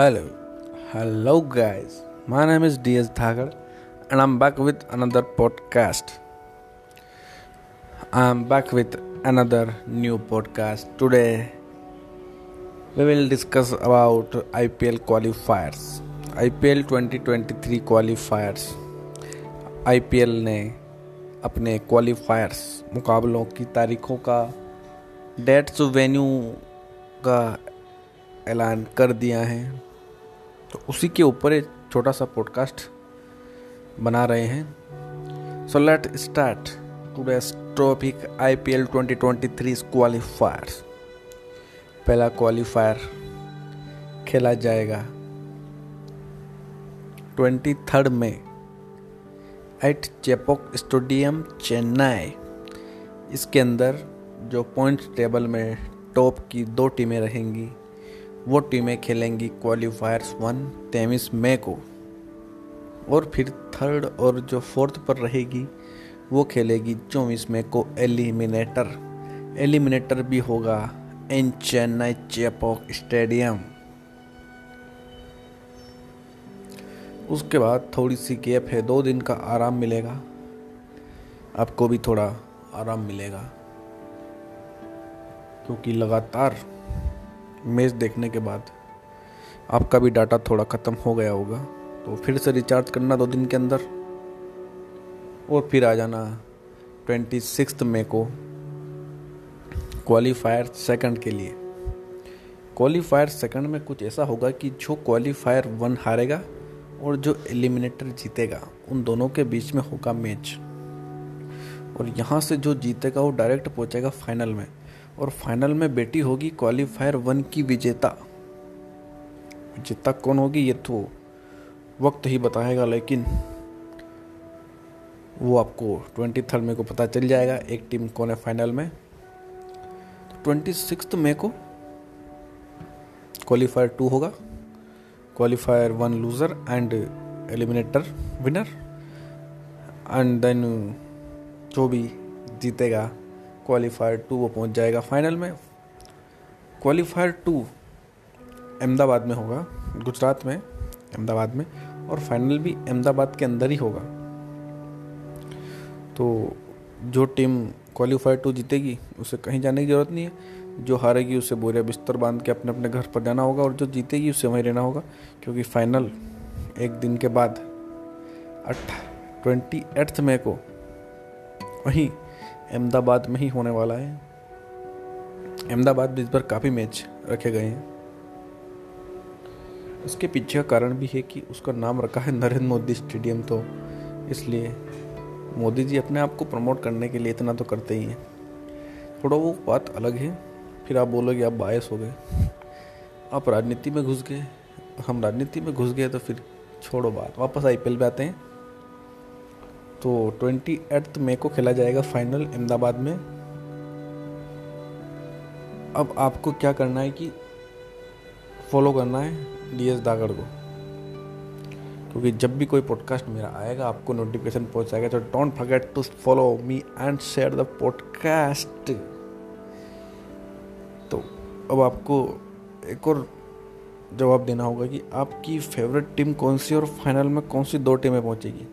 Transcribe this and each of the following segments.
Hello hello guys my name is D S Dhagar and I am back with another podcast I am back with another new podcast today we will discuss about IPL qualifiers IPL 2023 qualifiers IPL ने अपने क्वालिफायर्स मुकाबलों की तारीखों का dates venue का ऐलान कर दिया है। तो उसी के ऊपर एक छोटा सा पॉडकास्ट बना रहे हैं। So let start today's topic I P L twenty twenty three qualifiers पहला क्वालिफायर खेला जाएगा। ट्वेंटी थर्ड में एट चेपोक स्टेडियम चेन्नई इसके अंदर जो पॉइंट टेबल में टॉप की दो टीमें रहेंगी। वो टीमें खेलेंगी क्वालिफायर्स वन, तेईस मई को। और फिर थर्ड और जो फोर्थ पर रहेगी, वो खेलेगी चौबीस मई को एलिमिनेटर। एलिमिनेटर भी होगा इन चेन्नई चेपॉक स्टेडियम। उसके बाद थोड़ी सी गैप है, दो दिन का आराम मिलेगा। आपको भी थोड़ा आराम मिलेगा, क्योंकि लगातार मैच देखने के बाद आपका भी डाटा थोड़ा ख़त्म हो गया होगा तो फिर से रिचार्ज करना दो दिन के अंदर। और फिर आ जाना ट्वेंटी सिक्स मे को क्वालिफायर सेकंड के लिए। क्वालिफायर सेकंड में कुछ ऐसा होगा कि जो क्वालिफायर वन हारेगा और जो एलिमिनेटर जीतेगा, उन दोनों के बीच में होगा मैच और यहाँ से जो जीतेगा वो डायरेक्ट पहुँचेगा फाइनल में। और फाइनल में बेटी होगी क्वालिफायर वन की विजेता। विजेता कौन होगी ये तो वक्त ही बताएगा, लेकिन वो आपको ट्वेंटी थर्ड मे को पता चल जाएगा, एक टीम कौन है फाइनल में। तो ट्वेंटी सिक्स मे को क्वालिफायर टू होगा। Qualifier one loser and eliminator winner, and then जो भी जीतेगा क्वालिफायर टू वो पहुँच जाएगा फाइनल में। क्वालिफायर टू अहमदाबाद में होगा, गुजरात में, अहमदाबाद में, और फाइनल भी अहमदाबाद के अंदर ही होगा। तो जो टीम क्वालिफायर टू जीतेगी, उसे कहीं जाने की ज़रूरत नहीं है। जो हारेगी, उसे बोरिया बिस्तर बाँध के अपने अपने घर पर जाना होगा, और जो जीतेगी, उसे वहीं रहना होगा, क्योंकि फाइनल एक दिन के बाद अट्ठ ट्वेंटी एट्थ मई को, वहीं अहमदाबाद में ही होने वाला है। अहमदाबाद में इस बार काफ़ी मैच रखे गए हैं। उसके पीछे का कारण भी है कि उसका नाम रखा है नरेंद्र मोदी स्टेडियम तो इसलिए मोदी जी अपने आप को प्रमोट करने के लिए इतना तो करते ही हैं। थोड़ा वो बात अलग है, फिर आप बोलोगे आप बायस हो गए। आप राजनीति में घुस गए, हम राजनीति में घुस गए तो फिर छोड़ो बात, वापस आईपीएल पे आते हैं। तो ट्वेंटी एट्थ मे को खेला जाएगा फाइनल अहमदाबाद में। अब आपको क्या करना है कि फॉलो करना है डी एस दागड़ को। क्योंकि जब भी कोई पॉडकास्ट मेरा आएगा, आपको नोटिफिकेशन पहुंचाएगा तो don't forget to follow me and share the podcast तो अब आपको एक और जवाब देना होगा कि आपकी फेवरेट टीम कौन सी और फाइनल में कौन सी दो टीमें पहुंचेगी।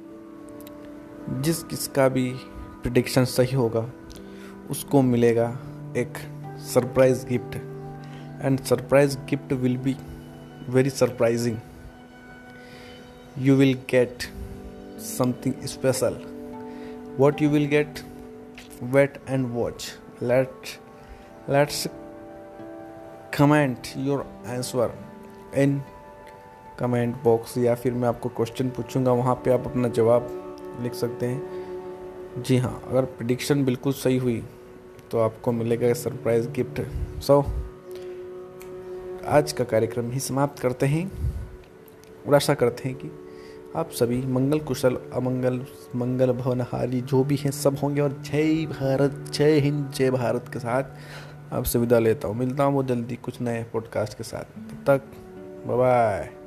जिस किसका भी प्रडिक्शन सही होगा, उसको मिलेगा एक surprise gift and surprise gift will be very surprising you will get something special what you will get? Wait and watch. Let, let's comment your answer in comment box या फिर मैं आपको क्वेश्चन पूछूँगा, वहाँ पे आप अपना जवाब लिख सकते हैं। जी हाँ अगर प्रडिक्शन बिल्कुल सही हुई तो आपको मिलेगा सरप्राइज़ गिफ्ट सो आज का कार्यक्रम ही समाप्त करते हैं और आशा करते हैं कि आप सभी मंगल कुशल, अमंगल, मंगल भवनहारी जो भी हैं, सब होंगे और जय भारत, जय हिंद, जय भारत के साथ आपसे विदा लेता हूँ। मिलता हूँ वो जल्दी कुछ नए पॉडकास्ट के साथ। तब तक बाय